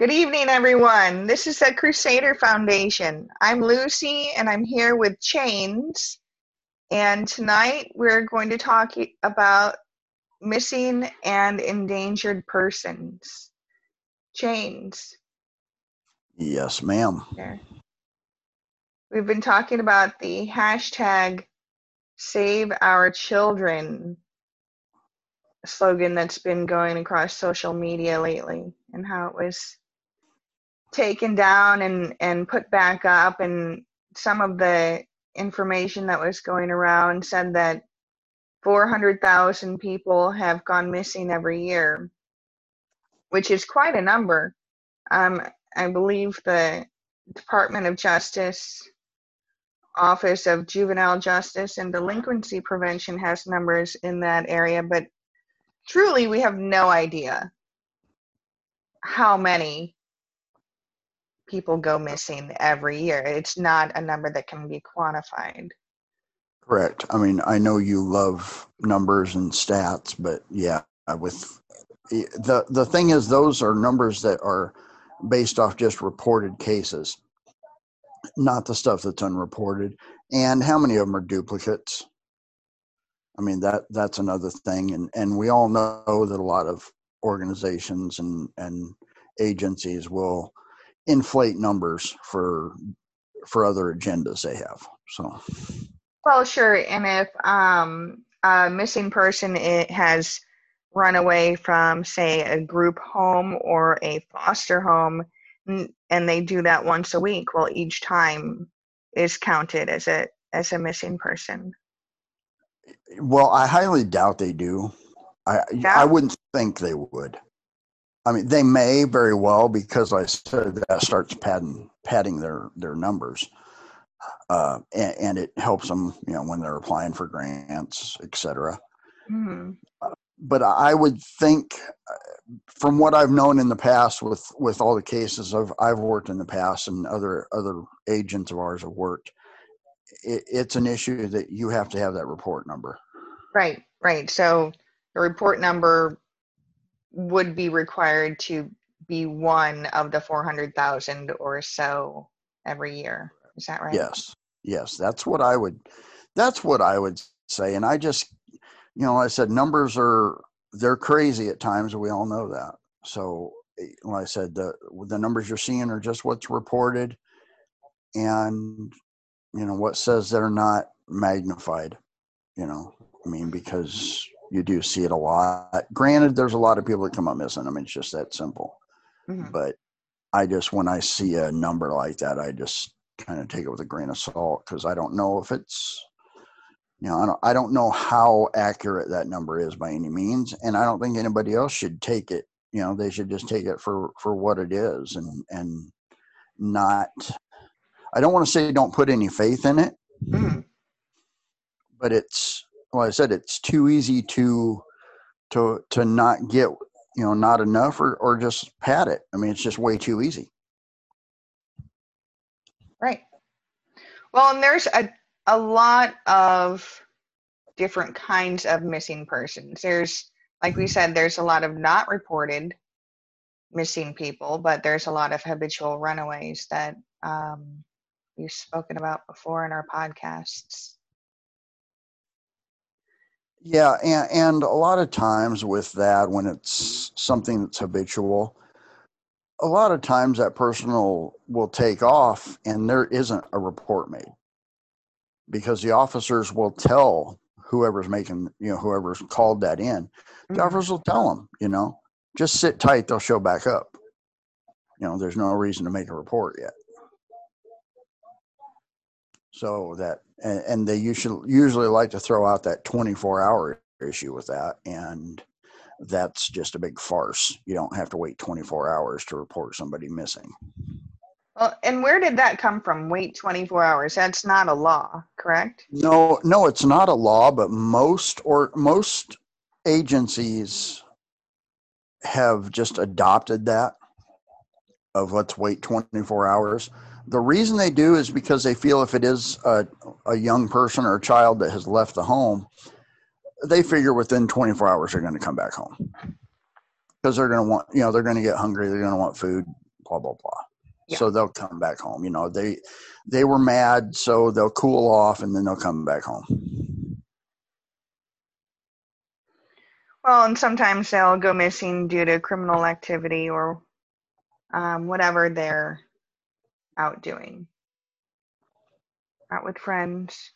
Good evening, everyone. This is the Crusader Foundation. I'm Lucy, and I'm here with Chains. And tonight we're going to talk about missing and endangered persons. Chains. Yes, ma'am. There. We've been talking about the hashtag Save Our Children slogan that's been going across social media lately and how it was taken down and and put back up and some of the information that was going around said that 400,000 people have gone missing every year which is quite a number. Um, i believe the department of justice office of juvenile justice and delinquency prevention has numbers in that area but truly we have no idea how many people go missing every year. It's not a number that can be quantified. Correct. I mean, I know you love numbers and stats, but yeah, with eh, the the thing is those are numbers that are based off just reported cases, not the stuff that's unreported. And how many of them are duplicates? I mean that that's another thing, and and we all know that a lot of organizations and and agencies will inflate numbers for for other agendas they have. So, well, sure. And if um, a missing person it has run away from, say, a group home or a foster home, and they do that once a week, well, each time is counted as a as a missing person. Well, I highly doubt they do. I yeah. I wouldn't think they would. I mean, they may very well because I said that starts padding padding their their numbers, uh, and, and, it helps them, you know, when they're applying for grants, et cetera. Mm-hmm. Uh, but I would think, uh, from what I've known in the past, with with all the cases I've I've worked in the past, and other other agents of ours have worked, it, it's an issue that you have to have that report number. Right, right. So the report number would be required to be one of the 400,000 or so every year. Is that right? Yes. Yes, that's what I would that's what I would say and I just you know, I said numbers are they're crazy at times we all know that. So eh, like I said the the numbers you're seeing are just what's reported and you know what says they're not magnified, you know. I mean because you do see it a lot. Granted, there's a lot of people that come up missing. I mean, it's just that simple. Mm-hmm. But I just, when I see a number like that, I just kind of take it with a grain of salt because I don't know if it's, you know, I don't, I don't know how accurate that number is by any means, and I don't think anybody else should take it. You know, they should just take it for for what it is, and and not. I don't want to say don't put any faith in it, mm-hmm. but it's well, I said it's too easy to to to not get you know not enough or or just pat it. I mean, it's just way too easy. Right. Well, and there's a a lot of different kinds of missing persons. There's like we said, there's a lot of not reported missing people, but there's a lot of habitual runaways that um, we've spoken about before in our podcasts. Yeah, and, and a lot of times with that, when it's something that's habitual, a lot of times that person will, will take off and there isn't a report made because the officers will tell whoever's making, you know, whoever's called that in. The mm-hmm. officers will tell them, you know, just sit tight, they'll show back up. You know, there's no reason to make a report yet. So that and, and they usually usually like to throw out that 24 hour issue with that and that's just a big farce. You don't have to wait 24 hours to report somebody missing. Well and where did that come from wait 24 hours? That's not a law correct? No no it's not a law but most or most agencies have just adopted that of let's wait 24 hours the reason they do is because they feel if it is a, a young person or a child that has left the home, they figure within 24 hours they're going to come back home because they're going to want, you know, they're going to get hungry, they're going to want food, blah blah blah. Yeah. So they'll come back home. You know, they they were mad, so they'll cool off and then they'll come back home. Well, and sometimes they'll go missing due to criminal activity or um, whatever they're out doing. Out with friends.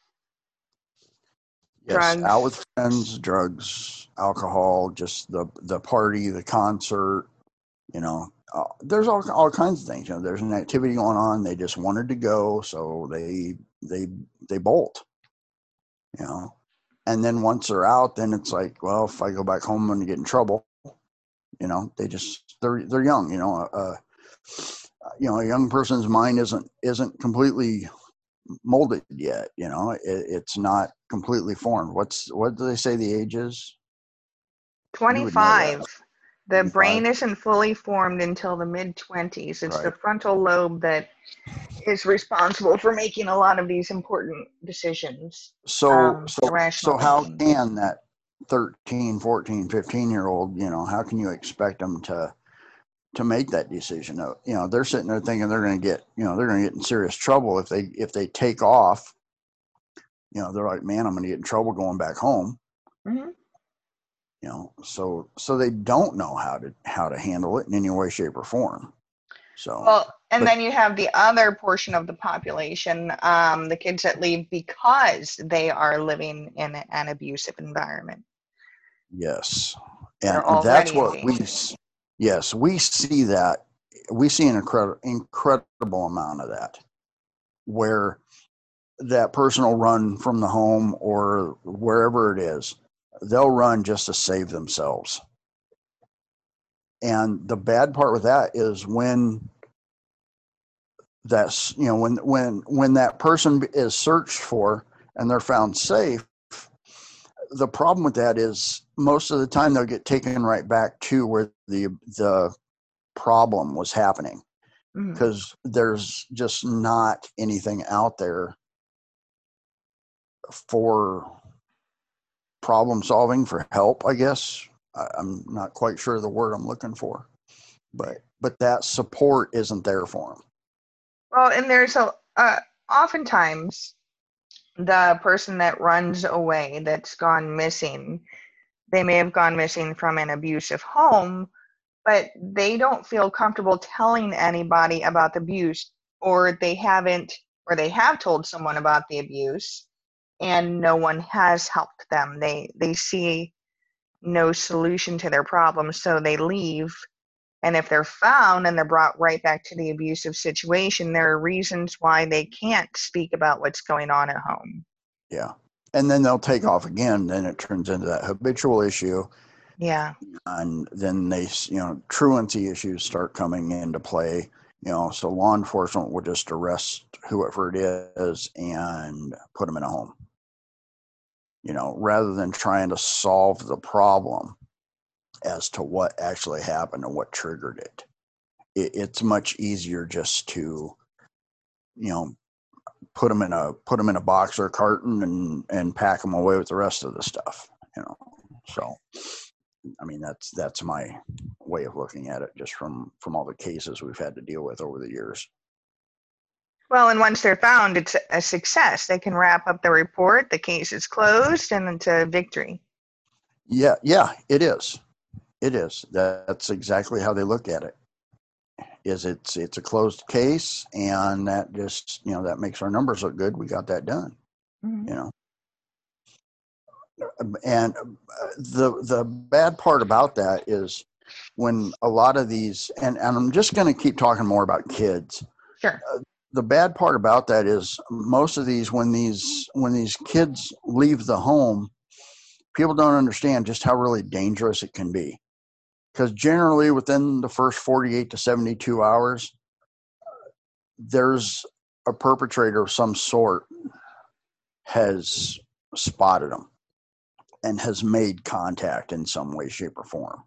Yes, Drugs. out with friends, drugs, alcohol, just the the party, the concert. You know, uh, there's all all kinds of things. You know, there's an activity going on. They just wanted to go, so they they they bolt. You know, and then once they're out, then it's like, well, if I go back home, I'm gonna get in trouble. You know, they just they're they're young. You know, uh, you know, a young person's mind isn't isn't completely molded yet. You know, it, it's not completely formed. What's what do they say the age is? You would know that. 25. The 25. brain isn't fully formed until the mid 20s. It's the frontal lobe that is responsible for making a lot of these important decisions. So um, so so how thinking. can that 13, 14, 15 year old, you know, how can you expect them to to make that decision? You know, they're sitting there thinking they're going to get, you know, they're going to get in serious trouble if they if they take off. You know, they're like, man, I'm going to get in trouble going back home. Mhm. You know, so so they don't know how to how to handle it in any way, shape, or form. So Well, and But- then you have the other portion of the population, um, the kids that leave because they are living in an abusive environment. Yes, and, and that's what we. Yes, we see that. We see an incredible, incredible amount of that, where that person will run from the home or wherever it is. They'll run just to save themselves. And the bad part with that is when that's you know when when when that person is searched for and they're found safe the problem with that is most of the time they'll get taken right back to where the the problem was happening Mhm. because there's just not anything out there for problem solving for help i guess I, i'm not quite sure the word i'm looking for but but that support isn't there for them Well, and there's a uh, oftentimes the person that runs away that's gone missing, they may have gone missing from an abusive home, but they don't feel comfortable telling anybody about the abuse, or they haven't, or they have told someone about the abuse, and no one has helped them. They they see no solution to their problem, so they leave and if they're found and they're brought right back to the abusive situation, there are reasons why they can't speak about what's going on at home. yeah and then they'll take off again then it turns into that habitual issue Yeah. and then they you know truancy issues start coming into play you know so law enforcement will just arrest whoever it is and put them in a home you know rather than trying to solve the problem as to what actually happened and what triggered it, it it's much easier just to you know put them in a put them in a box or a carton and and pack them away with the rest of the stuff you know so i mean that's that's my way of looking at it just from from all the cases we've had to deal with over the years Well, and once they're found, it's a success. They can wrap up the report, the case is closed, and it's a victory. yeah yeah it is it is. That's exactly how they look at it. Is it's it's a closed case and that just you know that makes our numbers look good. We got that done Mhm. you know. And uh, the the bad part about that is when a lot of these and, and i'm just going to keep talking more about kids. Sure. the bad part about that is most of these when these when these kids leave the home people don't understand just how really dangerous it can be because generally within the first 48 to 72 hours there's a perpetrator of some sort has spotted them and has made contact in some way shape or form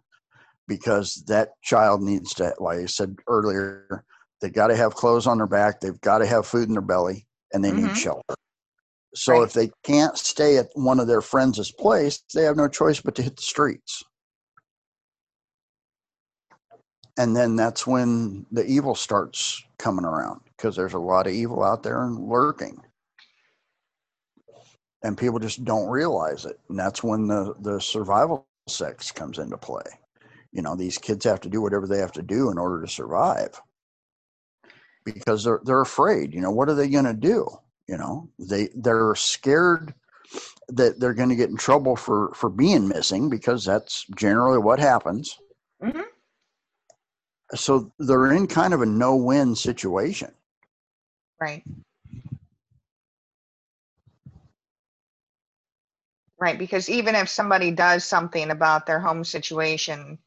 because that child needs to like i said earlier they got to have clothes on their back they've got to have food in their belly and they Mhm. need shelter so Right. if they can't stay at one of their friends' place they have no choice but to hit the streets and then that's when the evil starts coming around because there's a lot of evil out there and lurking. And people just don't realize it. And that's when the the survival sex comes into play. You know these kids have to do whatever they have to do in order to survive. Because they're they're afraid you know what are they going to do? You know they they're scared that they're going to get in trouble for for being missing because that's generally what happens. Mhm. So they're in kind of a no-win situation Right. Right, because even if somebody does something about their home situation,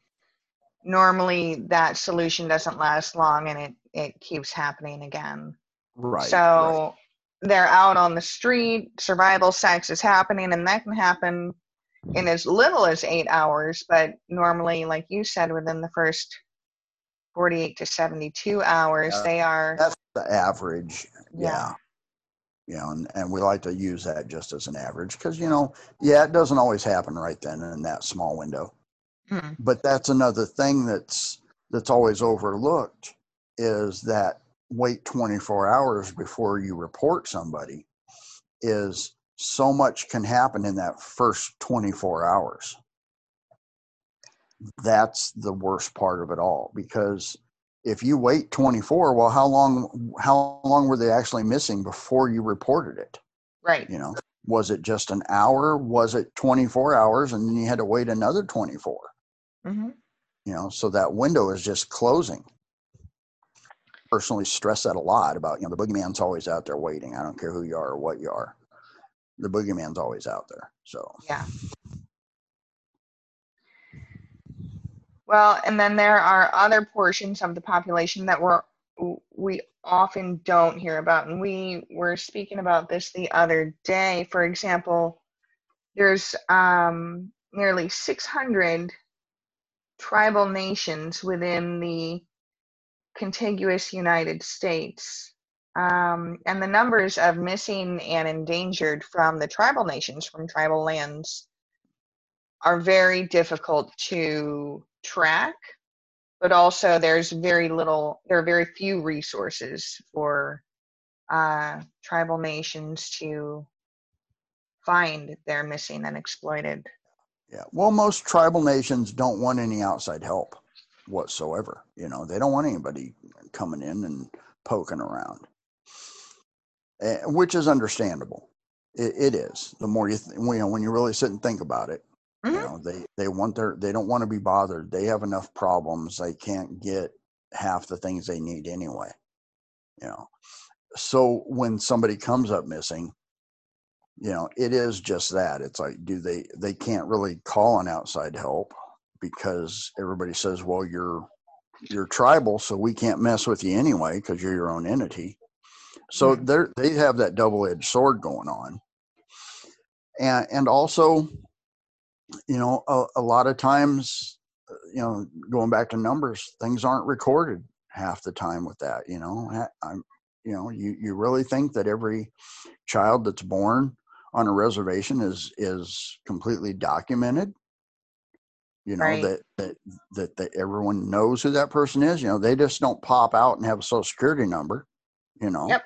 normally that solution doesn't last long and it, it keeps happening again. right right. so they're out on the street, survival sex is happening, and that can happen in as little as eight hours, but normally, like you said, within the first 48 to 72 hours, Yeah. they are. that's the average Yeah. yeah you know and, and we like to use that just as an average because you know yeah it doesn't always happen right then in that small window Hmm. but that's another thing that's that's always overlooked is that wait 24 hours before you report somebody is so much can happen in that first 24 hours that's the worst part of it all because if you wait 24 well how long how long were they actually missing before you reported it? Right. you know was it just an hour? Was it 24 hours and then you had to wait another 24 mm-hmm. you know so that window is just closing. Personally stress that a lot about you know the boogeyman's always out there waiting. I don't care who you are or what you are. The boogeyman's always out there so. Yeah. Well, and then there are other portions of the population that we're, we often don't hear about. And we were speaking about this the other day. For example, there's um, nearly 600 tribal nations within the contiguous United States. Um, and the numbers of missing and endangered from the tribal nations, from tribal lands, are very difficult to track, but also there's very little, there are very few resources for uh, tribal nations to find their missing and exploited. yeah well most tribal nations don't want any outside help whatsoever you know they don't want anybody coming in and poking around. Eh, which is understandable. It, it is. The more you th- you know when you really sit and think about it you Mhm. know they they want their they don't want to be bothered. They have enough problems they can't get half the things they need anyway you know. So when somebody comes up missing you know it is just that it's like do they they can't really call on outside help because everybody says well you're you're tribal so we can't mess with you anyway because you're your own entity. So they're they have that double-edged sword going on. And and also you know a, a lot of times uh, you know going back to numbers things aren't recorded half the time with that you know i'm you know you you really think that every child that's born on a reservation is is completely documented you know Right. that, that that that everyone knows who that person is you know they just don't pop out and have a social security number you know Yep.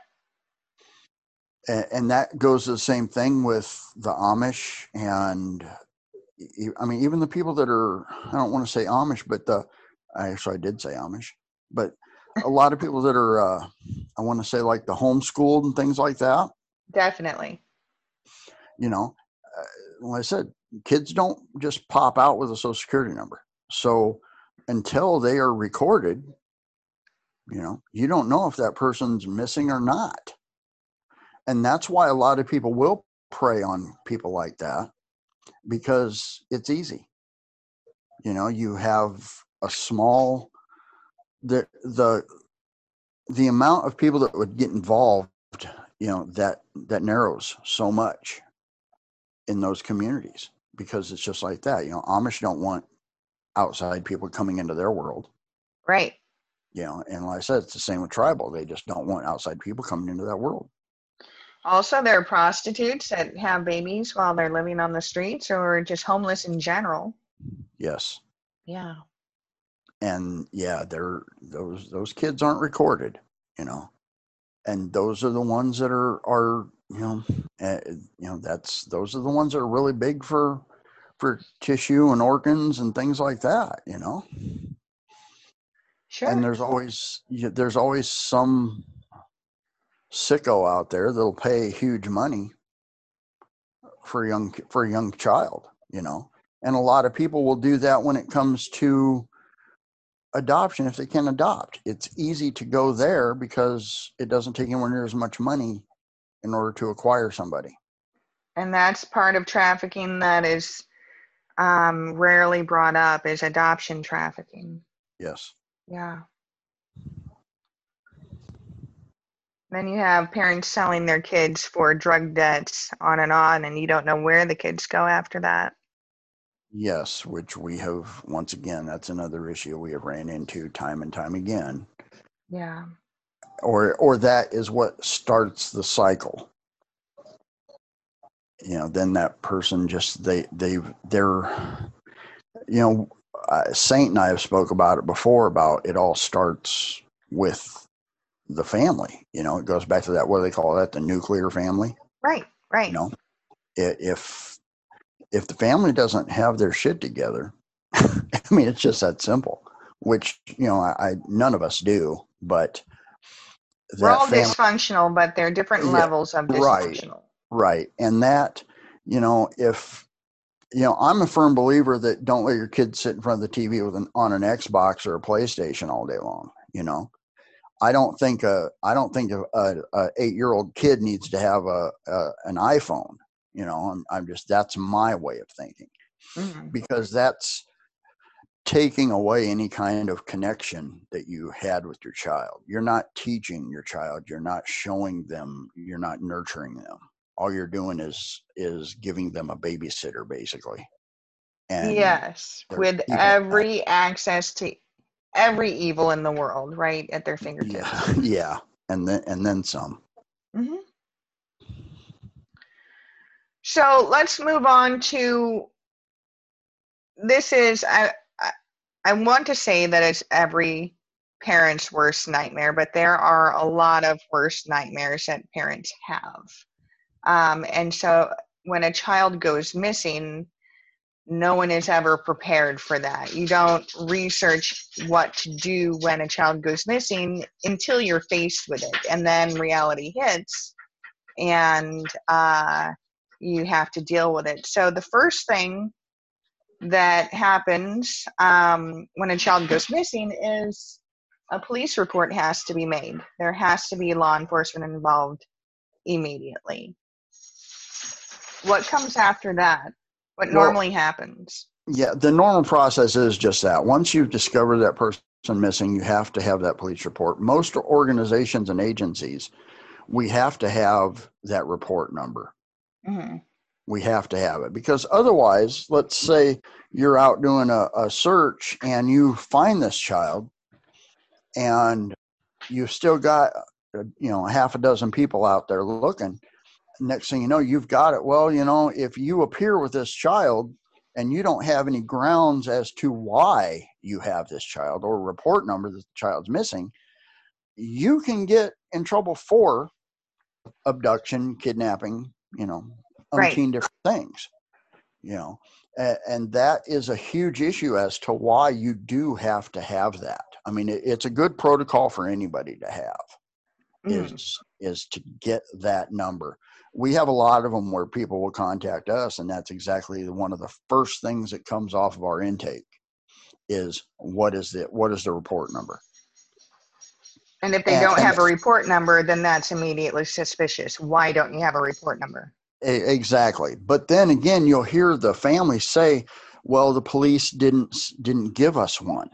and, and that goes the same thing with the amish and i mean even the people that are i don't want to say amish but the I actually i did say amish but a lot of people that are uh, i want to say like the homeschooled and things like that. Definitely. you know uh, like i said kids don't just pop out with a social security number. So until they are recorded you know you don't know if that person's missing or not. And that's why a lot of people will prey on people like that because it's easy. You know you have a small the the the amount of people that would get involved you know that that narrows so much in those communities because it's just like that. You know amish don't want outside people coming into their world. Right. you know and like i said it's the same with tribal. They just don't want outside people coming into that world Also, there are prostitutes that have babies while they're living on the streets or just homeless in general. yes Yeah. and yeah, they're those those kids aren't recorded, you know, and those are the ones that are are you know, uh, you know that's those are the ones that are really big for for tissue and organs and things like that, you know. Sure. And there's always there's always some sicko out there that'll pay huge money for a young for a young child, you know. And a lot of people will do that when it comes to adoption if they can adopt. It's easy to go there because it doesn't take anywhere near as much money in order to acquire somebody. And that's part of trafficking that is um, rarely brought up is adoption trafficking. Yes. Yeah. Then you have parents selling their kids for drug debts on and on, and you don't know where the kids go after that. Yes, which we have, once again, that's another issue we have ran into time and time again. Yeah. Or, or that is what starts the cycle. You know, then that person just, they, they, they're, you know, uh, Saint and I have spoke about it before about it all starts with the family. You know, it goes back to that. What do they call that? The nuclear family. Right. Right. You know, if if the family doesn't have their shit together, I mean, it's just that simple. Which you know, I, I none of us do, but We're all dysfunctional, but they're different Yeah, levels of right. dysfunctional. right, and that you know, if you know, I'm a firm believer that don't let your kids sit in front of the TV with an on an Xbox or a PlayStation all day long. You know, I don't think a I don't think a, a, a eight year old kid needs to have a, a an iPhone. You know, I'm, I'm just that's my way of thinking Mhm. because that's taking away any kind of connection that you had with your child. You're not teaching your child. You're not showing them. You're not nurturing them. All you're doing is is giving them a babysitter, basically. And yes, with every access to every evil in the world right at their fingertips. yeah, yeah, and then and then some. hmm So let's move on to this is I, I I want to say that it's every parent's worst nightmare, but there are a lot of worst nightmares that parents have. Um, and so when a child goes missing, no one is ever prepared for that. You don't research what to do when a child goes missing until you're faced with it. And then reality hits and uh, you have to deal with it. So the first thing that happens um, when a child goes missing is a police report has to be made. There has to be law enforcement involved immediately. What comes after that? What Well- normally happens? Yeah, the normal process is just that. Once you've discovered that person missing, you have to have that police report. Most organizations and agencies, we have to have that report number. hmm We have to have it because otherwise, let's say you're out doing a, a search and you find this child and you've still got, uh, you know, half a dozen people out there looking. Next thing you know, you've got it. Well, you know, if you appear with this child and you don't have any grounds as to why you have this child or report number that the child's missing, you can get in trouble for abduction, kidnapping, you know, Right. umpteen different things, you know, and, and that is a huge issue as to why you do have to have that. I mean, it, it's a good protocol for anybody to have Mhm. is is to get that number. We have a lot of them where people will contact us, and that's exactly the- one of the first things that comes off of our intake is what is the what is the report number? And if they And- don't have a report number, then that's immediately suspicious. Why don't you have a report number? Exactly. But then again, you'll hear the family say, "Well, the police didn't didn't give us one."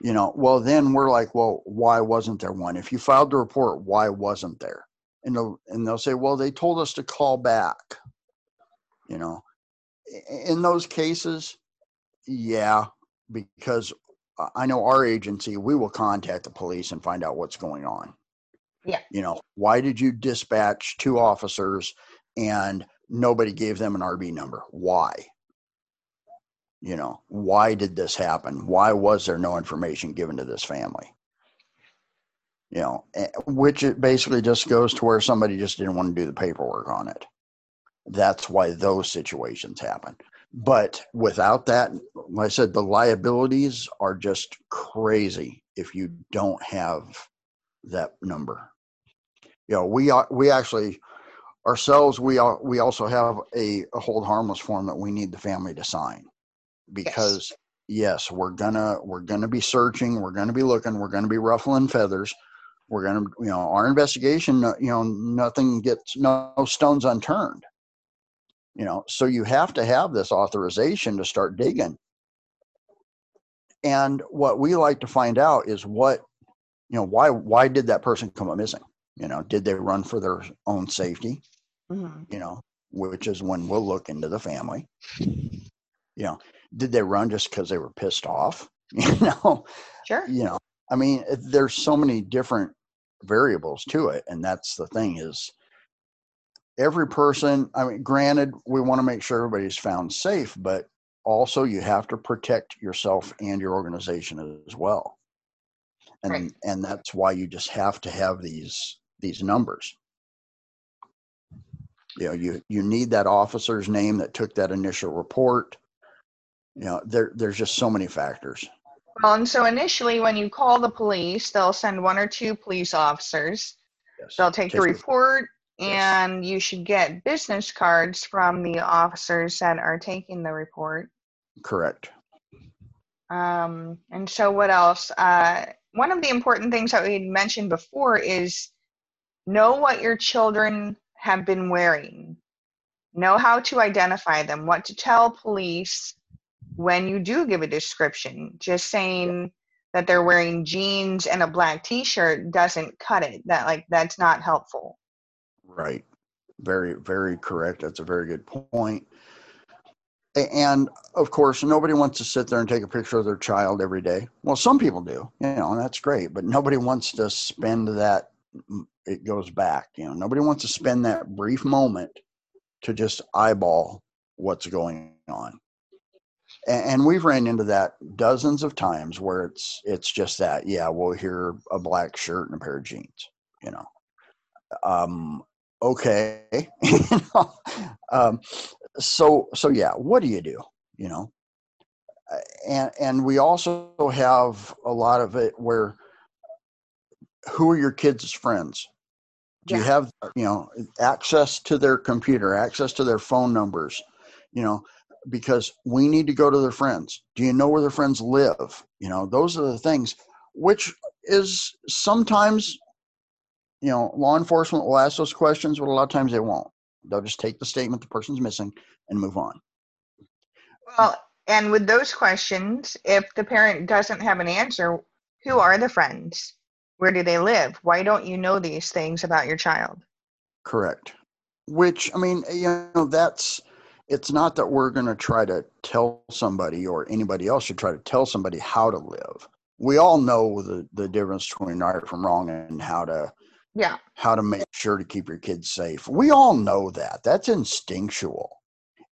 You know, well then we're like, "Well, why wasn't there one? If you filed the report, why wasn't there?" And they'll and they'll say, "Well, they told us to call back." You know, in those cases, yeah, because I- know our agency, we will contact the police and find out what's going on Yeah. you know why did you dispatch two officers and nobody gave them an rb number why You know, why did this happen? Why was there no information given to this family? You know, eh, which it basically just goes to where somebody just didn't want to do the paperwork on it. That's why those situations happen. But without that, like I said, the liabilities are just crazy if you don't have that number. You know, we are, we actually ourselves we are, we also have a, a hold harmless form that we need the family to sign because yes. yes, we're gonna we're gonna be searching, we're gonna be looking, we're gonna be ruffling feathers. We're gonna, you know, our investigation, you know, nothing gets no stones unturned. You know so you have to have this authorization to start digging. And what we like to find out is what you know why why did that person come up missing? You know did they run for their own safety? Mm-hmm. you know which is when we'll look into the family. You know did they run just because they were pissed off? You know? Sure. You know i mean there's so many different variables to it and that's the thing is every person, I mean, granted, we want to make sure everybody's found safe, but also you have to protect yourself and your organization as well. And right. and that's why you just have to have these these numbers. You know, you you need that officer's name that took that initial report. You know, there there's just so many factors. Well, and so initially, when you call the police, they'll send one or two police officers. Yes. They'll take the report, and you should get business cards from the officers that are taking the report. Correct. Um, and so, what else? Uh, one of the important things that we mentioned before is know what your children have been wearing, know how to identify them, what to tell police when you do give a description. Just saying that they're wearing jeans and a black t-shirt doesn't cut it. That like that's not helpful. Right. Very, very correct. That's a very good point. And of course, nobody wants to sit there and take a picture of their child every day. Well, some people do, you know, and that's great, but nobody wants to spend that. It goes back, you know, nobody wants to spend that brief moment to just eyeball what's going on. And we've ran into that dozens of times where it's it's just that, yeah, we'll hear a black shirt and a pair of jeans, you know. Um, okay um, so so yeah what do you do you know and and we also have a lot of it where who are your kids' friends do yeah. you have you know access to their computer access to their phone numbers you know because we need to go to their friends do you know where their friends live you know those are the things which is sometimes you know, law enforcement will ask those questions, but a lot of times they won't. They'll just take the statement the person's missing and move on. Well, and with those questions, if the parent doesn't have an answer, who are the friends? Where do they live? Why don't you know these things about your child? Correct. Which, I mean, you know, that's, it's not that we're going to try to tell somebody or anybody else should try to tell somebody how to live. We all know the, the difference between right from wrong and how to yeah. how to make sure to keep your kids safe. We all know that. That's instinctual.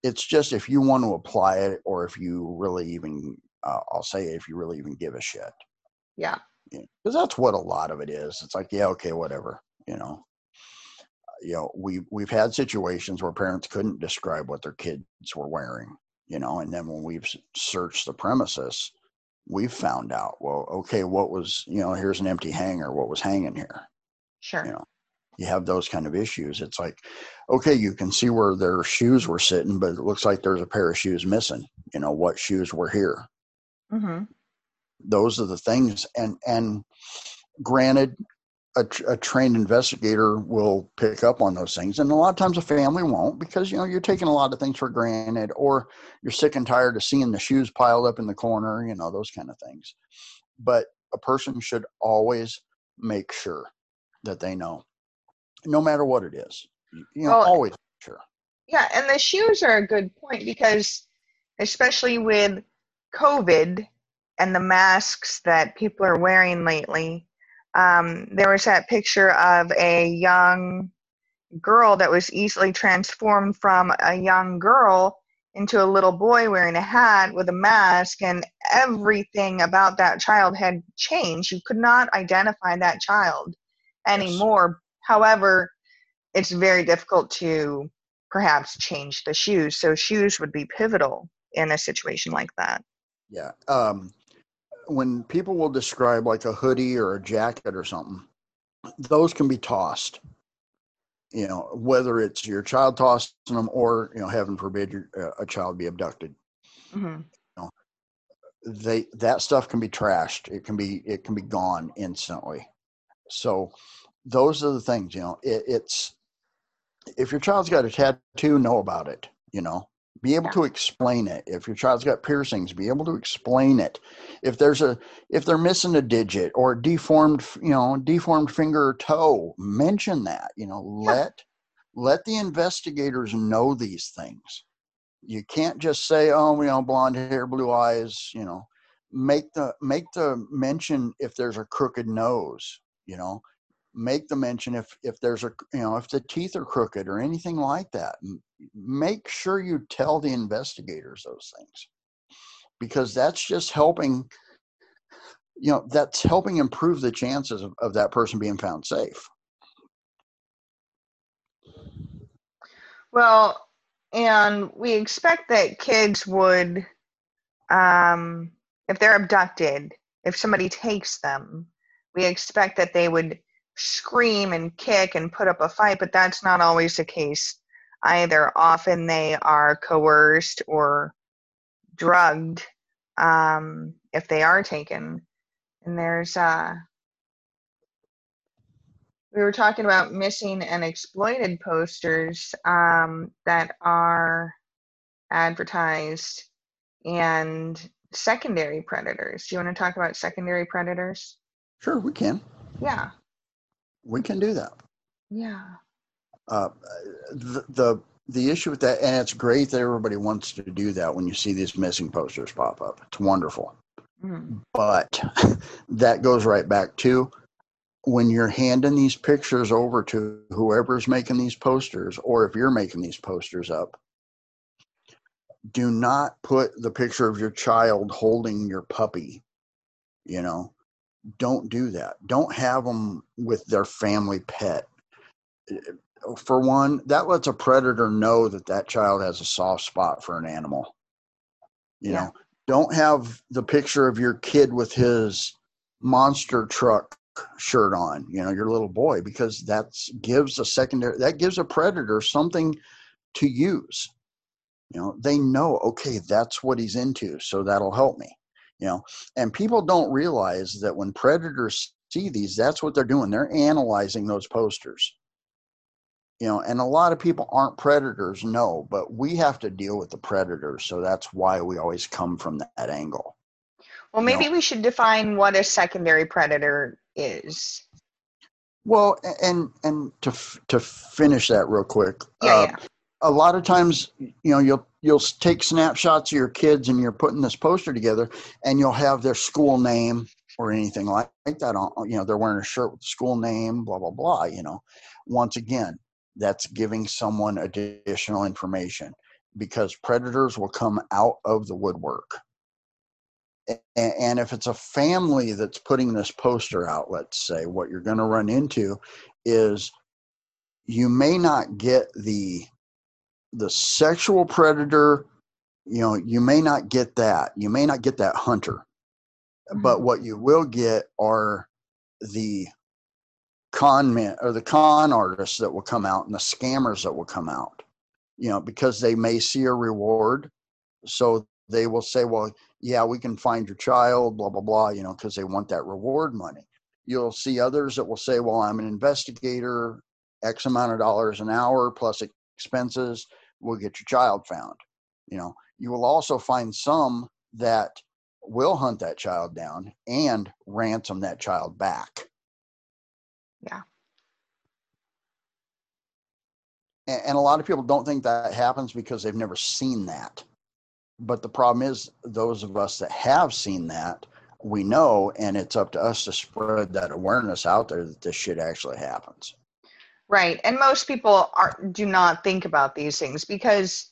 It's just if you want to apply it or if you really even uh, i'll say if you really even give a shit. Yeah. Because yeah. that's what a lot of it is. It's like yeah okay whatever you know you know we we've had situations where parents couldn't describe what their kids were wearing you know and then when we've searched the premises we've found out well okay what was you know here's an empty hanger what was hanging here Sure. You know, you have those kind of issues. It's like, okay, you can see where their shoes were sitting, but it looks like there's a pair of shoes missing. You know, what shoes were here? Mm-hmm. Those are the things. And, and granted, a, a, trained investigator will pick up on those things. And a lot of times a family won't because, you know, you're taking a lot of things for granted or you're sick and tired of seeing the shoes piled up in the corner, you know, those kind of things. But a person should always make sure that they know, no matter what it is. You know, well, eh, always sure. Yeah, and the shoes are a good point because, especially with COVID and the masks that people are wearing lately, um, there was that picture of a young girl that was easily transformed from a young girl into a little boy wearing a hat with a mask, and everything about that child had changed. You could not identify that child anymore. However, it's very difficult to perhaps change the shoes. So, shoes would be pivotal in a situation like that. Yeah. Um, when people will describe like a hoodie or a jacket or something, those can be tossed. You know, whether it's your child tossing them or, you know, heaven forbid your, uh, a child be abducted. Mm-hmm. You know, they that stuff can be trashed. It can be it can be gone instantly. So those are the things. You know, it, it's if your child's got a tattoo, know about it. You know, be able Yeah. to explain it. If your child's got piercings be able to explain it. If there's a if they're missing a digit or deformed you know deformed finger or toe mention that you know Yeah. let let the investigators know these things. You can't just say oh you know blonde hair blue eyes you know. Make the make the mention if there's a crooked nose you know. Make the mention if if there's a you know if the teeth are crooked or anything like that make sure you tell the investigators those things because that's just helping you know that's helping improve the chances of, of that person being found safe. Well, and we expect that kids would, um, if they're abducted, if somebody takes them, we expect that they would scream and kick and put up a fight, but that's not always the case either. Often they are coerced or drugged um, if they are taken. And there's, uh, we were talking about missing and exploited posters um, that are advertised and secondary predators. Do you want to talk about secondary predators? sure we can Yeah, we can do that yeah, uh, the, the the issue with that and it's great that everybody wants to do that when you see these missing posters pop up. It's wonderful. Mm, but that goes right back to when you're handing these pictures over to whoever's making these posters or if you're making these posters up do not put the picture of your child holding your puppy you know? Don't do that. Don't have them with their family pet for one that lets a predator know that that child has a soft spot for an animal. You Yeah. know don't have the picture of your kid with his monster truck shirt on you know your little boy because that's gives a secondary that gives a predator something to use. You know they know okay that's what he's into so that'll help me. You know and people don't realize that when predators see these that's what they're doing. They're analyzing those posters you know and a lot of people aren't predators no but we have to deal with the predators so that's why we always come from that angle Well, maybe we should define what a secondary predator is. well and and to to finish that real quick Yeah, uh, yeah. a lot of times you know you'll you'll take snapshots of your kids and you're putting this poster together and you'll have their school name or anything like that on you know they're wearing a shirt with the school name blah blah blah you know once again that's giving someone additional information because predators will come out of the woodwork. And if it's a family that's putting this poster out let's say what you're going to run into is you may not get the the sexual predator you know you may not get that. You may not get that hunter. But Mhm. what you will get are the con men or the con artists that will come out and the scammers that will come out you know because they may see a reward. So they will say well yeah we can find your child blah blah blah you know because they want that reward money. You'll see others that will say well i'm an investigator x amount of dollars an hour plus expenses we'll get your child found you know. You will also find some that will hunt that child down and ransom that child back Yeah. A- and a lot of people don't think that happens because they've never seen that but the problem is those of us that have seen that we know and it's up to us to spread that awareness out there that this shit actually happens Right. And most people are do not think about these things because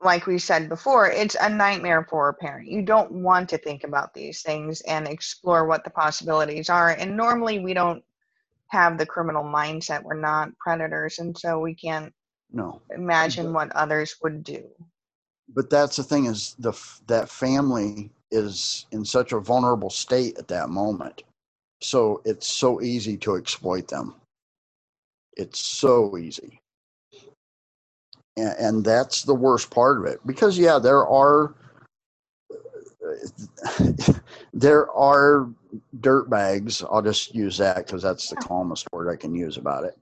like we said before, it's a nightmare for a parent. You don't want to think about these things and explore what the possibilities are. And normally we don't have the criminal mindset. We're not predators, and so we can't no imagine what others would do. but that's the thing is the that family is in such a vulnerable state at that moment so it's so easy to exploit them it's so easy and, and that's the worst part of it. Because yeah there are there are dirt bags. I'll just use that because that's the calmest word i can use about it.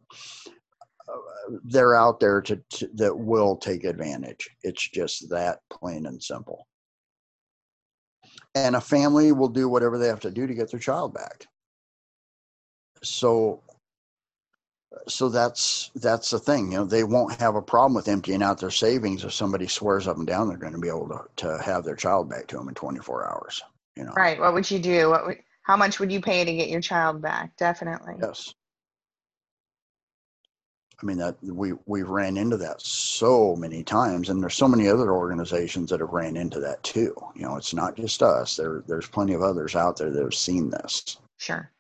Uh, they're out there to, to that will take advantage. It's just that plain and simple. And a family will do whatever they have to do to get their child back. So so that's that's the thing you know they won't have a problem with emptying out their savings if somebody swears up and down they're going to be able to, to have their child back to them in 24 hours you know Right. What would you do? What would, how much would you pay to get your child back? Definitely. yes i mean that we we ran into that so many times and there's so many other organizations that have ran into that too you know it's not just us there there's plenty of others out there that have seen this Sure.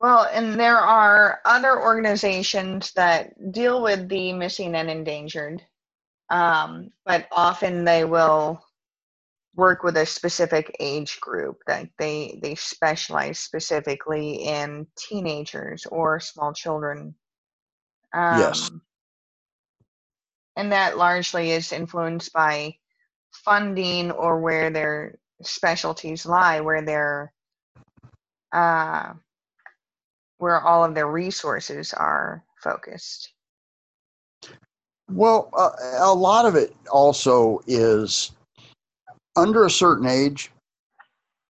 Well, and there are other organizations that deal with the missing and endangered, um, but often they will work with a specific age group. Like they they specialize specifically in teenagers or small children. Um, Yes. And that largely is influenced by funding or where their specialties lie, where their uh, where all of their resources are focused. Well, uh, a lot of it also is under a certain age,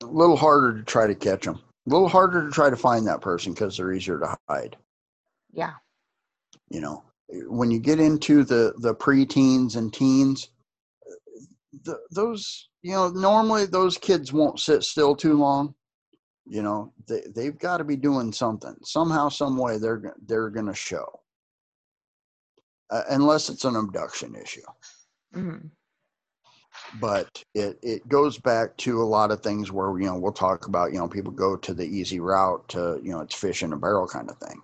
a little harder to try to catch them, a little harder to try to find that person because they're easier to hide. Yeah. You know, when you get into the the preteens and teens, the, those you know normally those kids won't sit still too long. You know, they they've got to be doing something somehow, some way. They're they're going to show, uh, unless it's an abduction issue. hmm but it it goes back to a lot of things where you know we'll talk about you know people go to the easy route to you know it's fish in a barrel kind of thing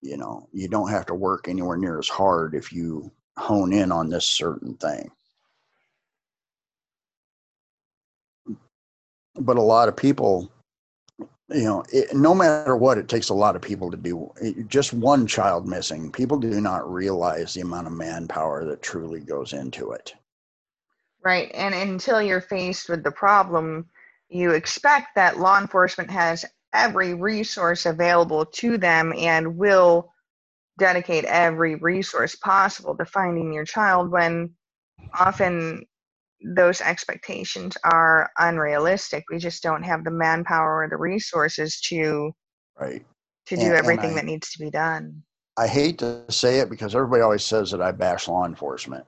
you know you don't have to work anywhere near as hard if you hone in on this certain thing but a lot of people you know it, no matter what it takes a lot of people to do it, just one child missing people do not realize the amount of manpower that truly goes into it Right. And until you're faced with the problem, you expect that law enforcement has every resource available to them and will dedicate every resource possible to finding your child when often those expectations are unrealistic. We just don't have the manpower or the resources to right to do And- and everything I- that needs to be done. I hate to say it because everybody always says that I bash law enforcement,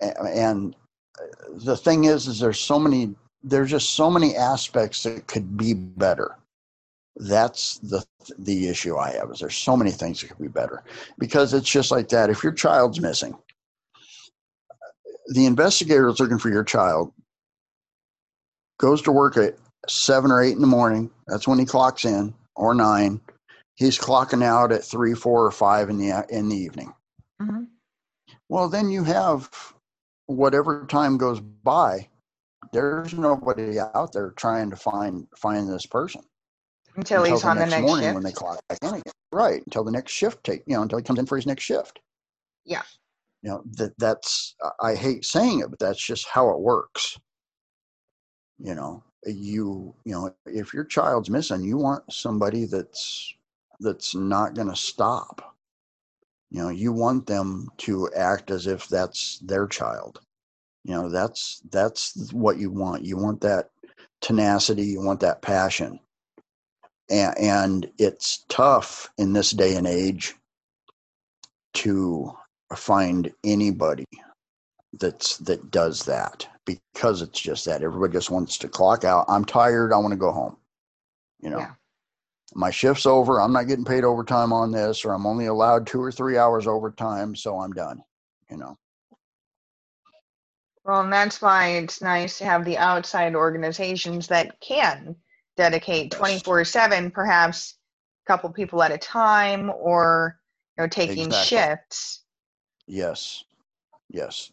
and uh, the thing is, is there's so many, there's just so many aspects that could be better. That's the the issue I have. Is there's so many things that could be better because it's just like that. If your child's missing, the investigator is looking for your child. Goes to work at seven or eight in the morning. That's when he clocks in, or nine he's clocking out at three, four, or five in the in the evening. hmm Well, then you have whatever time goes by. There's nobody out there trying to find find this person Until he's on the next morning shift. when they clock back in again. Right until the next shift take you know until he comes in for his next shift. Yeah. You know that that's I hate saying it, but that's just how it works. You know, you you know if your child's missing, you want somebody that's that's not going to stop. You know, you want them to act as if that's their child. You know, that's that's what you want. You want that tenacity. You want that passion. And, and it's tough in this day and age to find anybody that's that does that because it's just that everybody just wants to clock out. I'm tired. I want to go home. You know Yeah. my shift's over. I'm not getting paid overtime on this, or I'm only allowed two or three hours overtime, so I'm done. you know. Well, and that's why it's nice to have the outside organizations that can dedicate 24 7, perhaps a couple people at a time, or you know, taking Exactly. shifts. Yes, yes.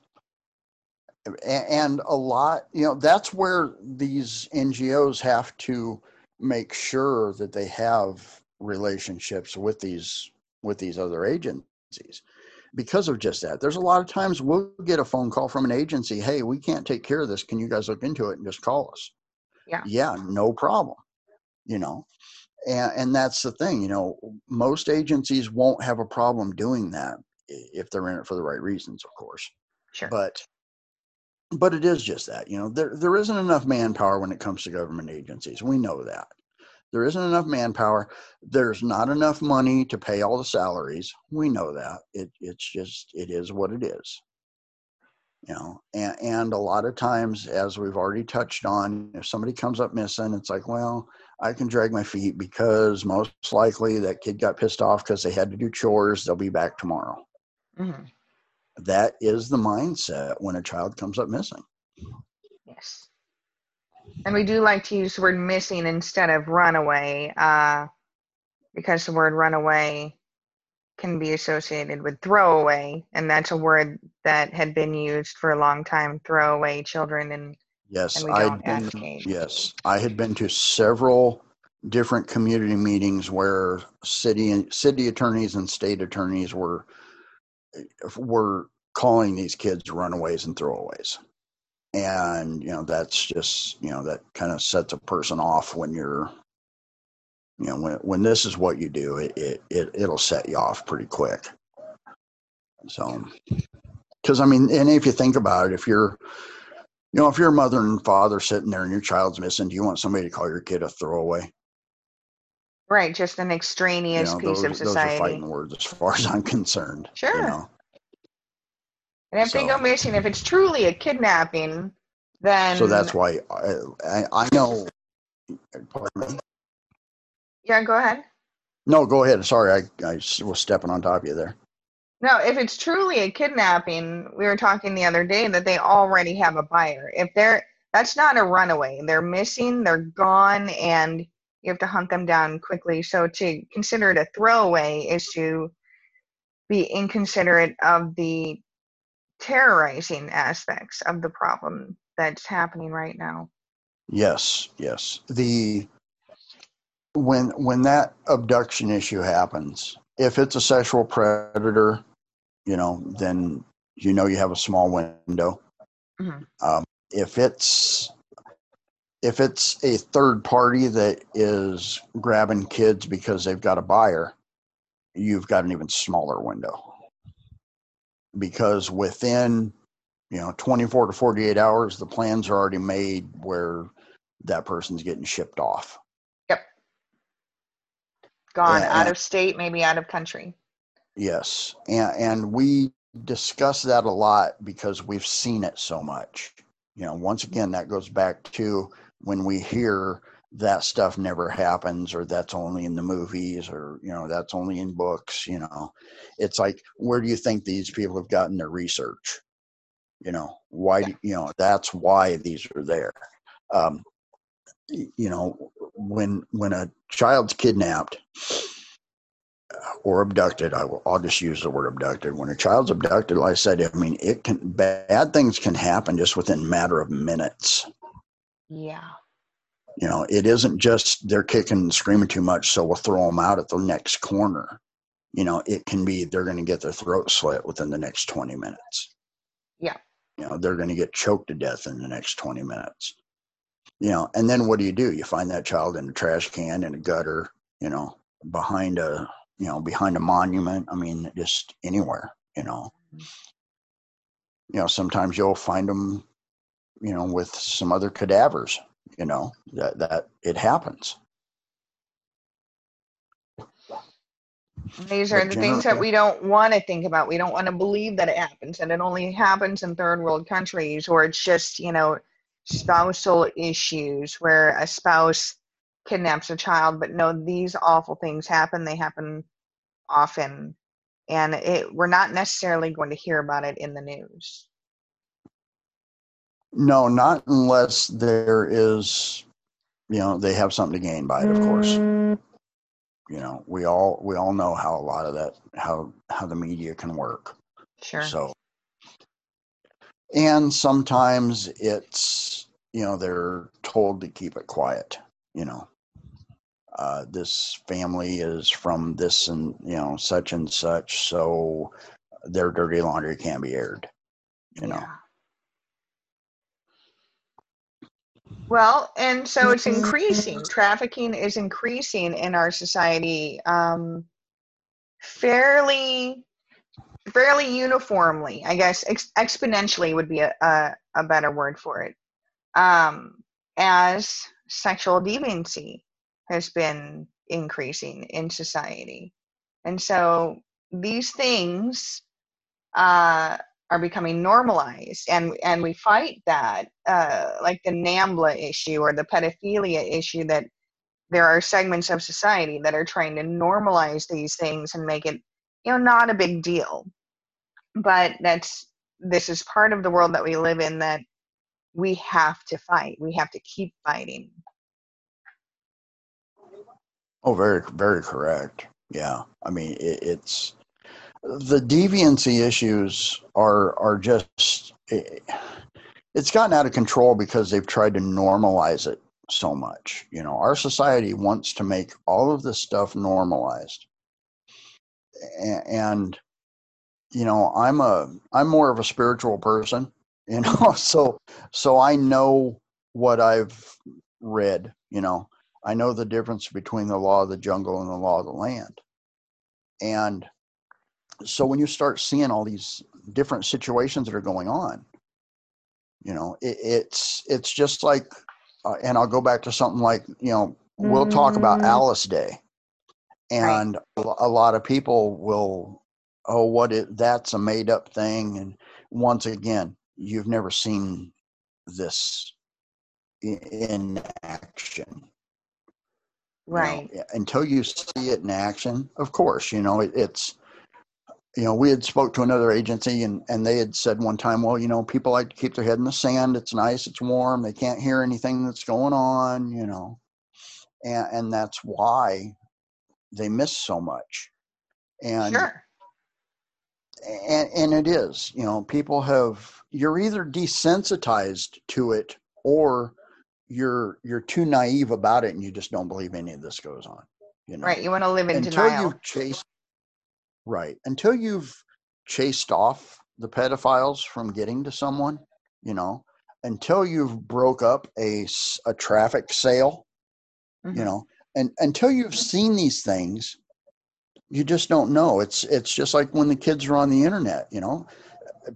And a lot, you know, that's where these NGOs have to make sure that they have relationships with these with these other agencies because of just that. There's a lot of times we'll get a phone call from an agency, "Hey, we can't take care of this. Can you guys look into it and just call us?" Yeah. Yeah, no problem. You know. And and that's the thing, you know, most agencies won't have a problem doing that if they're in it for the right reasons, of course. Sure. but but it is just that you know there there isn't enough manpower when it comes to government agencies. We know that. There isn't enough manpower. There's not enough money to pay all the salaries. We know that. It it's just it is what it is. You know and, and a lot of times as we've already touched on if somebody comes up missing it's like well i can drag my feet because most likely that kid got pissed off because they had to do chores. They'll be back tomorrow Mhm. that is the mindset when a child comes up missing Yes. And we do like to use the word missing instead of runaway, uh, because the word runaway can be associated with throwaway, and that's a word that had been used for a long time throwaway children. And Yes, And don't been, yes, I had been to several different community meetings where city and city attorneys and state attorneys were were calling these kids runaways and throwaways. And you know, that's just, you know, that kind of sets a person off when you're you know, when when this is what you do, it it, it it'll set you off pretty quick. So because I mean, and if you think about it, if you're you know, if you're mother and father sitting there and your child's missing, do you want somebody to call your kid a throwaway? Right, just an You extraneous know, piece those, of those are society. fighting words as far as I'm concerned. You Sure. know? And if they go missing, if it's truly a kidnapping, then So that's why I, I, I know. Pardon me. yeah, go ahead. No, go ahead. Sorry, I, I was stepping on top of you there. No, if it's truly a kidnapping, we were talking the other day that they already have a buyer. If they're that's not a runaway. They're missing, they're gone, and you have to hunt them down quickly. So to consider it a throwaway is to be inconsiderate of the terrorizing aspects of the problem that's happening right now. Yes, yes. The when when that abduction issue happens, if it's a sexual predator, you know, then you know you have a small window. Mhm. Um, if it's if it's a third party that is grabbing kids because they've got a buyer, you've got an even smaller window. Because within, you know, 24 to 48 hours, the plans are already made where that person's getting shipped off. Yep. Gone Yeah, out of state, maybe out of country. Yes, and and we discuss that a lot because we've seen it so much. You know, once again, that goes back to when we hear that stuff never happens, or that's only in the movies, or you know, that's only in books. You know, it's like, where do you think these people have gotten their research? You know, why? do You know, that's why these are there. Um, you know, when when a child's kidnapped or abducted. I will, I'll just use the word abducted. When a child's abducted, like I said, I mean, it can bad things can happen just within a matter of minutes. Yeah. You know, it isn't just they're kicking and screaming too much, so we'll throw them out at the next corner. You know, it can be they're going to get their throat slit within the next 20 minutes. Yeah. You know, they're going to get choked to death in the next 20 minutes. You know, and then what do you do? You find that child in a trash can, in a gutter, you know, behind a, you know, behind a monument. I mean, just anywhere, you know. Mm-hmm. You know, sometimes you'll find them, you know, with some other cadavers, you know, that, that it happens. These are the things that we don't want to think about. We don't want to believe that it happens, and it only happens in third world countries, or it's just you know spousal issues where a spouse kidnaps a child. But no, these awful things happen. They happen often, and it, we're not necessarily going to hear about it in the news. No, not unless there is, you know, they have something to gain by it. Of course, you know, we all we all know how a lot of that how how the media can work. Sure. So, and sometimes it's you know they're told to keep it quiet. You know, uh, this family is from this and you know such and such, so their dirty laundry can't be aired. You know. Yeah. Well, and so it's increasing. Trafficking is increasing in our society um, fairly, fairly uniformly. I guess ex- exponentially would be a, a, a better word for it. Um, as sexual deviancy has been increasing in society, and so these things uh, are becoming normalized and and we fight that uh, like the nambla issue or the pedophilia issue that there are segments of society that are trying to normalize these things and make it you know not a big deal. But that's this is part of the world that we live in that we have to fight. We have to keep fighting. Oh, very, very correct. Yeah, I mean, it, it's the deviancy issues are are just eh, it's gotten out of control because they've tried to normalize it so much. You know, our society wants to make all of this stuff normalized, and you know, I'm a I'm more of a spiritual person. You know, so so I know what I've read. You know, I know the difference between the law of the jungle and the law of the land. And so when you start seeing all these different situations that are going on, you know, it, it's it's just like, uh, and I'll go back to something like, you know, we'll talk about Alice Day, and right. a lot of people will, oh, what it that's a made up thing, and once again, you've never seen this in action. Right you know, until you see it in action of course you know it, it's you know we had spoke to another agency and and they had said one time well you know people like to keep their head in the sand. It's nice. It's warm. They can't hear anything that's going on you know. And and that's why they miss so much. And sure. And and it is you know people have you're either desensitized to it or you're you're too naive about it and you just don't believe any of this goes on you know. Right. You want to live in until denial. you've chased right until you've chased off the pedophiles from getting to someone you know until you've broke up a, a traffic sale mm-hmm. you know and until you've seen these things you just don't know it's it's just like when the kids are on the internet you know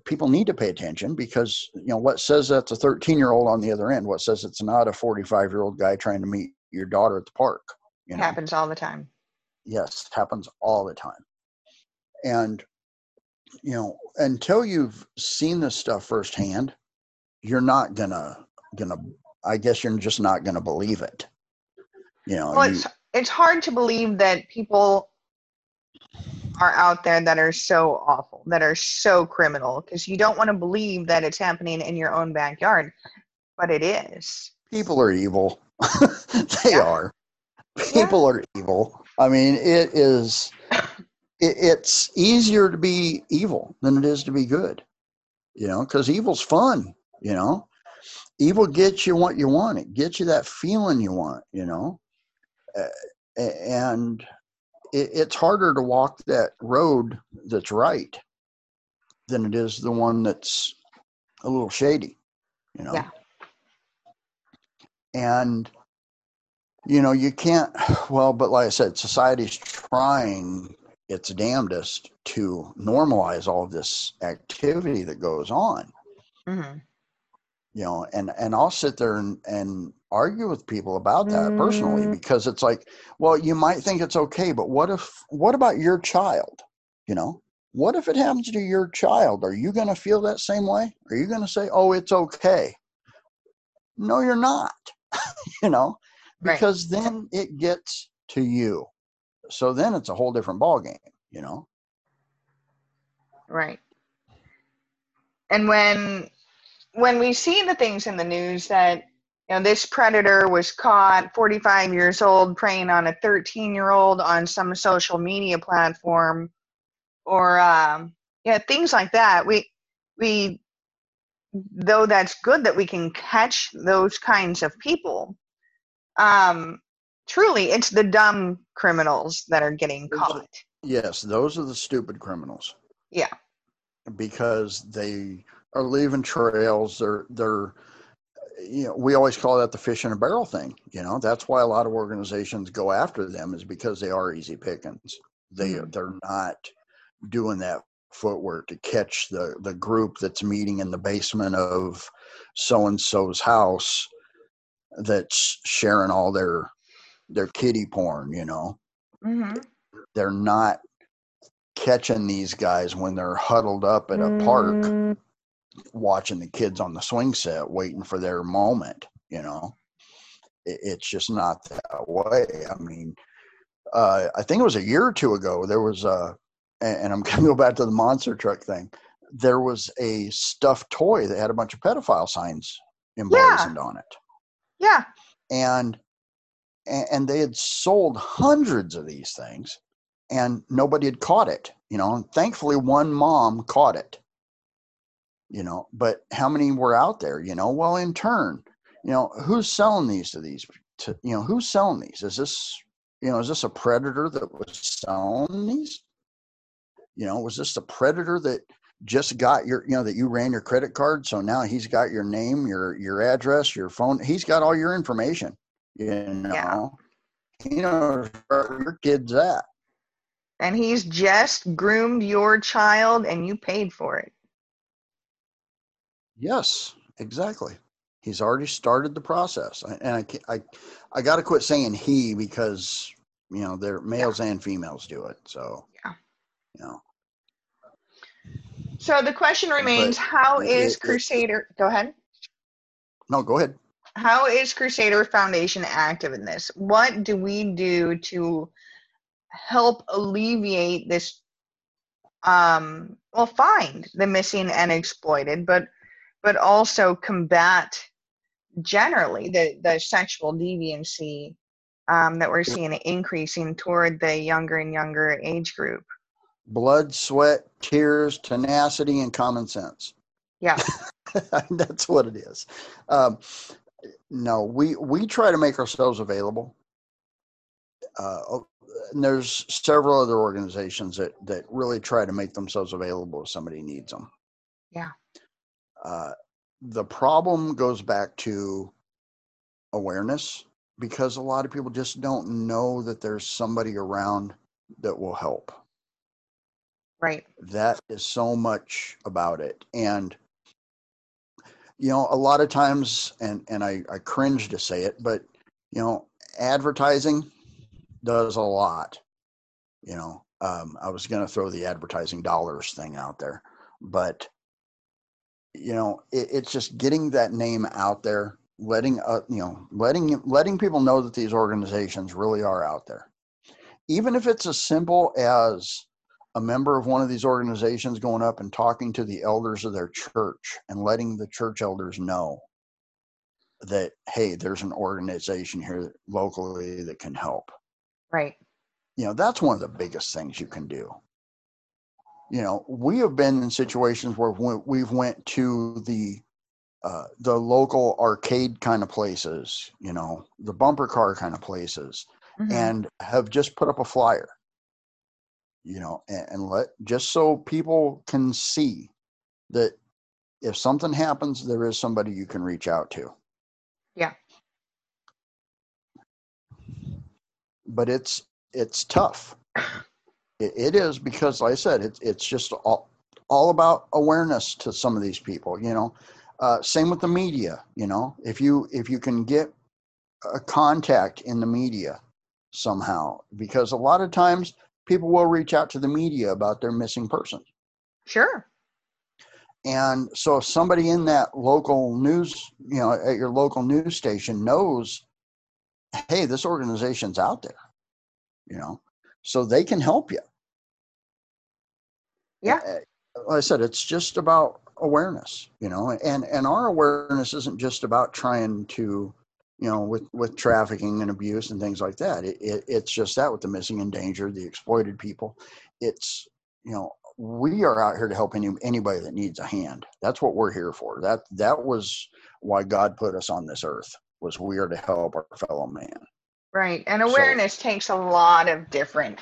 people need to pay attention because you know what says that's a 13 year old on the other end what says it's not a 45 year old guy trying to meet your daughter at the park you know? happens all the time yes it happens all the time and you know until you've seen this stuff firsthand you're not gonna gonna i guess you're just not gonna believe it you know well, you, it's it's hard to believe that people are out there that are so awful, that are so criminal, because you don't want to believe that it's happening in your own backyard, but it is. People are evil. they yeah. are. People yeah. are evil. I mean, it is. It, it's easier to be evil than it is to be good. You know, because evil's fun. You know, evil gets you what you want. It gets you that feeling you want. You know, uh, and it, it's harder to walk that road that's right than it is the one that's a little shady, you know. Yeah. And you know, you can't well, but like I said, society's trying its damnedest to normalize all of this activity that goes on. Mm-hmm. You know, and and I'll sit there and, and argue with people about that mm. personally because it's like, well, you might think it's okay, but what if, what about your child? You know, what if it happens to your child? Are you going to feel that same way? Are you going to say, oh, it's okay? No, you're not, you know, because right. then it gets to you. So then it's a whole different ballgame, you know? Right. And when when we see the things in the news that you know this predator was caught 45 years old preying on a 13 year old on some social media platform or um, yeah things like that we we though that's good that we can catch those kinds of people um truly it's the dumb criminals that are getting caught Yes, those are the stupid criminals. Yeah. Because they are leaving trails. They're they're you know, we always call that the fish in a barrel thing. You know, that's why a lot of organizations go after them is because they are easy pickings. They Mhm. they're not doing that footwork to catch the the group that's meeting in the basement of so and so's house that's sharing all their their kiddie porn, you know? Hmm they're not catching these guys when they're huddled up at a park watching the kids on the swing set waiting for their moment you know? It, it's just not that way. I mean uh, i think it was a year or two ago there was a and, i'm going to go back to the monster truck thing there was a stuffed toy that had a bunch of pedophile signs emblazoned on it. Yeah. And and they had sold hundreds of these things and nobody had caught it you know and thankfully one mom caught it. You know but how many were out there you know? Well in turn you know who's selling these to these to you know who's selling these? Is this you know is this a predator that was selling these? You know was this a predator that just got your you know that you ran your credit card so now he's got your name your your address your phone he's got all your information you know? You know where your kid's at. And he's just groomed your child and you paid for it. Yes exactly. He's already started the process. And i i i got to quit saying he because you know they're males and females do it so Yeah. you know. So the question remains how it- is it- crusader go ahead. No go ahead how is crusader foundation active in this? What do we do to help alleviate this um well find the missing and exploited but but also combat generally the the sexual deviancy um, that we're seeing increasing toward the younger and younger age group? Blood sweat tears tenacity and common sense. Yeah. That's what it is. Um, no we we try to make ourselves available. Uh, oh, and there's several other organizations that that really try to make themselves available if somebody needs them Yeah. uh, the problem goes back to awareness because a lot of people just don't know that there's somebody around that will help. Right. That is so much about it and you know a lot of times and and i i cringe to say it but you know advertising does a lot you know. Um, i was going to throw the advertising dollars thing out there but you know it, it's just getting that name out there letting uh, you know letting letting people know that these organizations really are out there. Even if it's as simple as a member of one of these organizations going up and talking to the elders of their church and letting the church elders know that hey there's an organization here locally that can help. Right. You know that's one of the biggest things you can do. You know we have been in situations where we- we've went to the uh, the local arcade kind of places you know the bumper car kind of places Mhm. and have just put up a flyer you know and, and let just so people can see that if something happens there is somebody you can reach out to. Yeah. but it's it's tough. It, it is because like i said it's it's just all all about awareness to some of these people you know? Uh, same with the media you know? If you if you can get a contact in the media somehow because a lot of times people will reach out to the media about their missing person. Sure. And so if somebody in that local news you know at your local news station knows hey this organization's out there you know so they can help you. Yeah. Like I said, it's just about awareness, you know, and and our awareness isn't just about trying to, you know, with with trafficking and abuse and things like that. It, it it's just that with the missing, and endangered, the exploited people. It's you know we are out here to help any, anybody that needs a hand. That's what we're here for. That that was why God put us on this earth. Was we are to help our fellow man. Right, and awareness so, takes a lot of different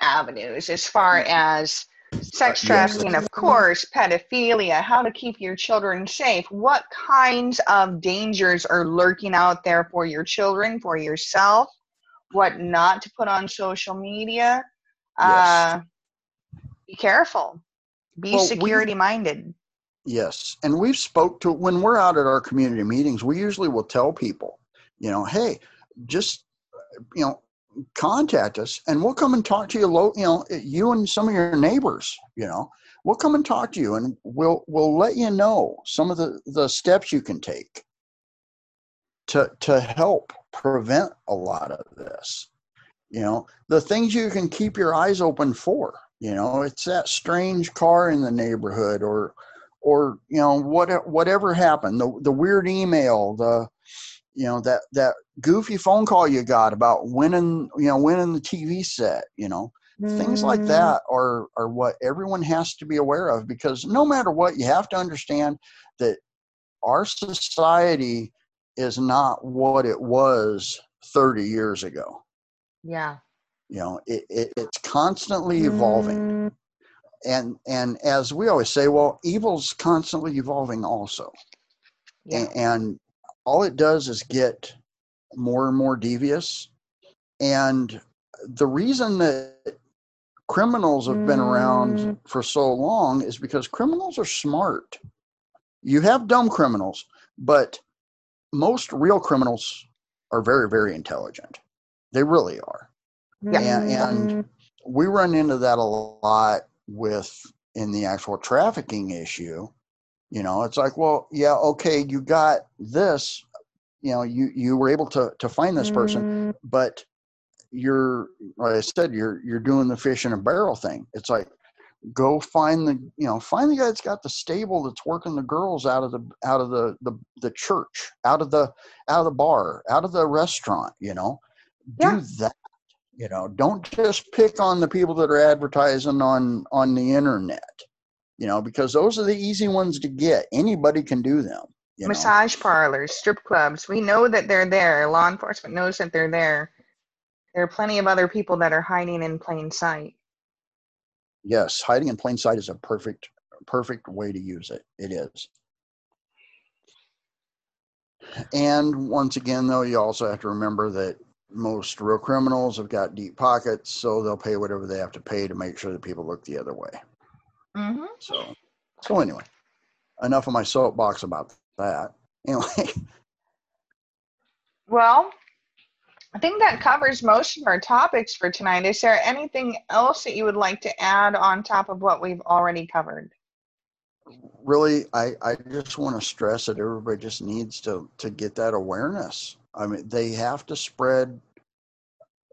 avenues as far mm-hmm. as sex trafficking, yes. of course, pedophilia, how to keep your children safe, what kinds of dangers are lurking out there for your children, for yourself, what not to put on social media. Yes. Uh, be careful. Be well, security minded. Yes, and we've spoke to when we're out at our community meetings. We usually will tell people, you know, hey, just you know, contact us and we'll come and talk to you low you know you and some of your neighbors you know. We'll come and talk to you and we'll we'll let you know some of the the steps you can take to to help prevent a lot of this you know. The things you can keep your eyes open for you know. It's that strange car in the neighborhood or or you know what whatever happened the the weird email the you know that that goofy phone call you got about winning you know winning the tv set you know mm. things like mm. that are are what everyone has to be aware of because no matter what you have to understand that our society is not what it was 30 years ago yeah you know it, it it's constantly evolving mm. and and as we always say well evil's constantly evolving also yeah. and, and all it does is get more and more devious. And the reason that criminals have been around mm. for so long is because criminals are smart. You have dumb criminals, but most real criminals are very, very intelligent. They really are. Yeah. And, and we run into that a lot with in the actual trafficking issue. You know, it's like, well, yeah, okay, you got this, you know you you were able to to find this person mm. but you're like i said you're you're doing the fish in a barrel thing. It's like go find the you know find the guy that's got the stable that's working the girls out of the out of the the, the church out of the out of the bar out of the restaurant you know? Yeah. do that you know? Don't just pick on the people that are advertising on on the internet you know because those are the easy ones to get. Anybody can do them you know? Massage parlors, strip clubs. We know that they're there. Law enforcement knows that they're there. There are plenty of other people that are hiding in plain sight. Yes, hiding in plain sight is a perfect perfect way to use it. It is. And once again, though, you also have to remember that most real criminals have got deep pockets, so they'll pay whatever they have to pay to make sure that people look the other way. Mm-hmm. So, so anyway, enough of my soapbox about that. Anyway. Well, I think that covers most of our topics for tonight. Is there anything else that you would like to add on top of what we've already covered? Really, I, I just want to stress that everybody just needs to, to get that awareness. I mean, they have to spread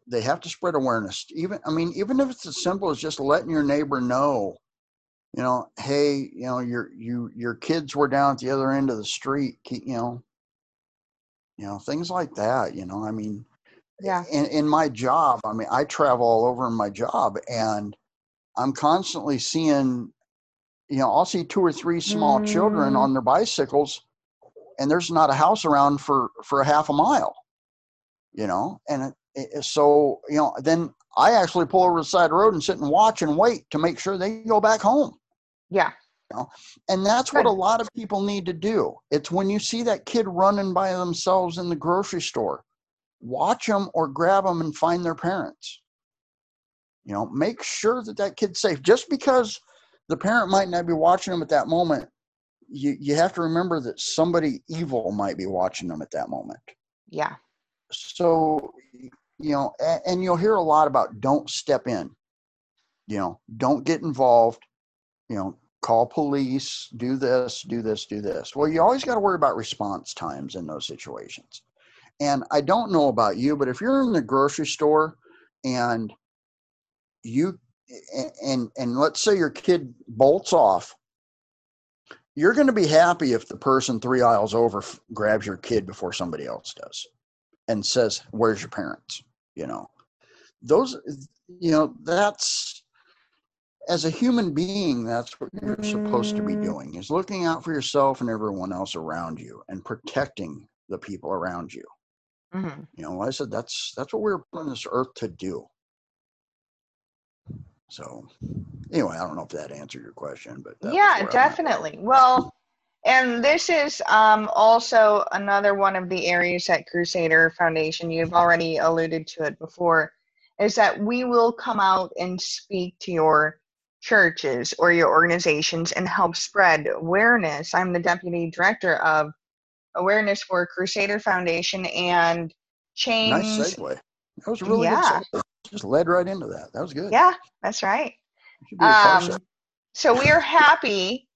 they have to spread awareness. Even I mean, even if it's as simple as just letting your neighbor know you know, hey, you know, your you your kids were down at the other end of the street, you know, you know, things like that. You know, I mean, eh, yeah. In in my job, I mean, I travel all over in my job, and I'm constantly seeing, you know, I'll see two or three small mm. children on their bicycles, and there's not a house around for for a half a mile, you know, and it, it, so you know, then I actually pull over the side of the road and sit and watch and wait to make sure they go back home. Yeah. You know? And that's Good. what a lot of people need to do. It's when you see that kid running by themselves in the grocery store, watch them or grab them and find their parents. You know, make sure that that kid's safe. Just because the parent might not be watching them at that moment, you, you have to remember that somebody evil might be watching them at that moment. Yeah. So you know, and, and you'll hear a lot about don't step in, you know, don't get involved, you know, call police, do this, do this, do this. Well, you always got to worry about response times in those situations. And I don't know about you, but if you're in the grocery store and you and and let's say your kid bolts off you're going to be happy if the person three aisles over grabs your kid before somebody else does and says where's your parents you know those you know that's as a human being that's what you're supposed to be mm. doing is looking out for yourself and everyone else around you and protecting the people around you mm-hmm. you know i said that's that's what we're on this earth to do so anyway i don't know if that answered your question but yeah definitely well and this is um, also another one of the areas at crusader foundation you've already alluded to it before is that we will come out and speak to your churches or your organizations and help spread awareness. I'm the deputy director of Awareness for Crusader Foundation and Chains. Nice segue. That was really yeah. good. Just led right into that. That was good. Yeah, that's right. Um, so we are happy,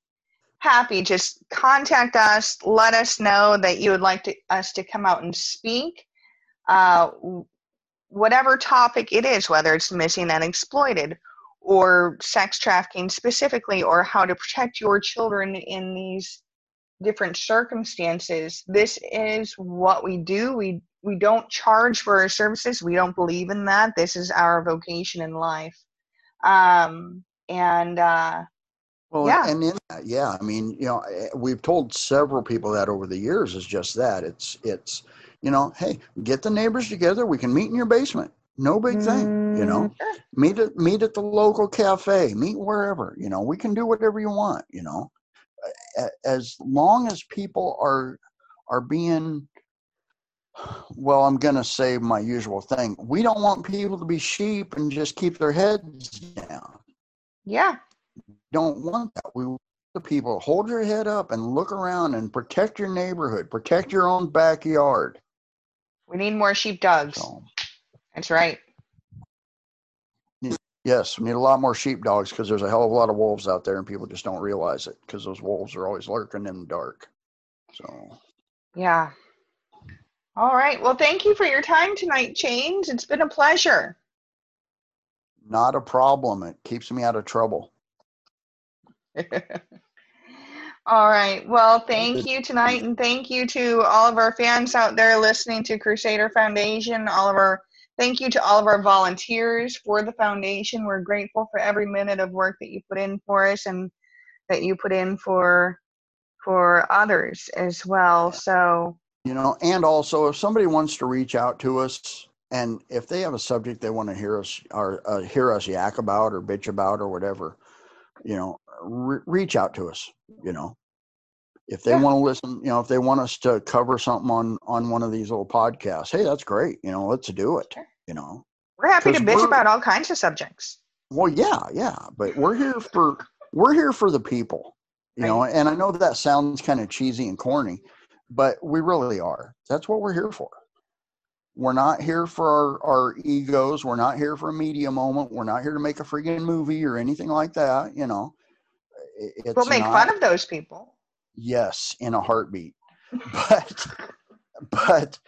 happy. Just contact us. Let us know that you would like to, us to come out and speak. Uh, whatever topic it is, whether it's missing and exploited or sex trafficking specifically, or how to protect your children in these different circumstances. This is what we do. We we don't charge for our services. We don't believe in that. This is our vocation in life. Um, and uh, well, yeah. and in that, yeah, I mean, you know, eh, we've told several people that over the years is just that. It's it's you know, hey, get the neighbors together. We can meet in your basement. No big thing, you know. Mm-hmm. Meet at meet at the local cafe. Meet wherever, you know. We can do whatever you want, you know. As long as people are are being well, I'm going to say my usual thing. We don't want people to be sheep and just keep their heads down. Yeah. Don't want that. We want the people hold your head up and look around and protect your neighborhood, protect your own backyard. We need more sheepdogs. So, That's right. Yes, we need a lot more sheepdogs because there's a hell of a lot of wolves out there and people just don't realize it because those wolves are always lurking in the dark. So, yeah. All right. Well, thank you for your time tonight, Chains. It's been a pleasure. Not a problem. It keeps me out of trouble. All right. Well, thank you tonight, and thank you to all of our fans out there listening to Crusader Foundation. All of our thank you to all of our volunteers for the foundation. We're grateful for every minute of work that you put in for us and that you put in for for others as well. So you know, and also if somebody wants to reach out to us and if they have a subject they want to hear us or uh, hear us yak about or bitch about or whatever, you know, re- reach out to us. You know, if they yeah. want to listen, you know, if they want us to cover something on on one of these little podcasts, hey, that's great. You know, let's do it. You know, we're happy to bitch about all kinds of subjects. Well, yeah, yeah, but we're here for we're here for the people. You right. know, and I know that sounds kind of cheesy and corny, but we really are. That's what we're here for. We're not here for our, our egos. We're not here for a media moment. We're not here to make a friggin' movie or anything like that. You know, it's we'll make not, fun of those people. Yes, in a heartbeat. but but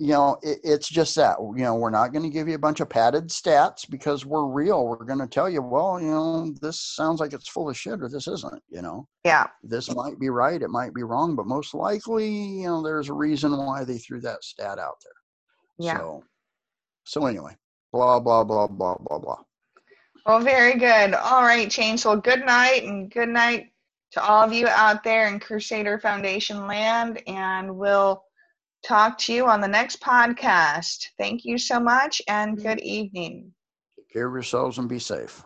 you know it, it's just that you know we're not going to give you a bunch of padded stats because we're real. We're going to tell you well you know this sounds like it's full of shit or this isn't you know? Yeah. This might be right it might be wrong but most likely you know there's a reason why they threw that stat out there. Yeah. So so anyway blah blah blah blah blah blah. Well very good. All right Chains well good night and good night to all of you out there in crusader foundation land and we'll talk to you on the next podcast. Thank you so much and mm-hmm. good evening. Take care of yourselves and be safe.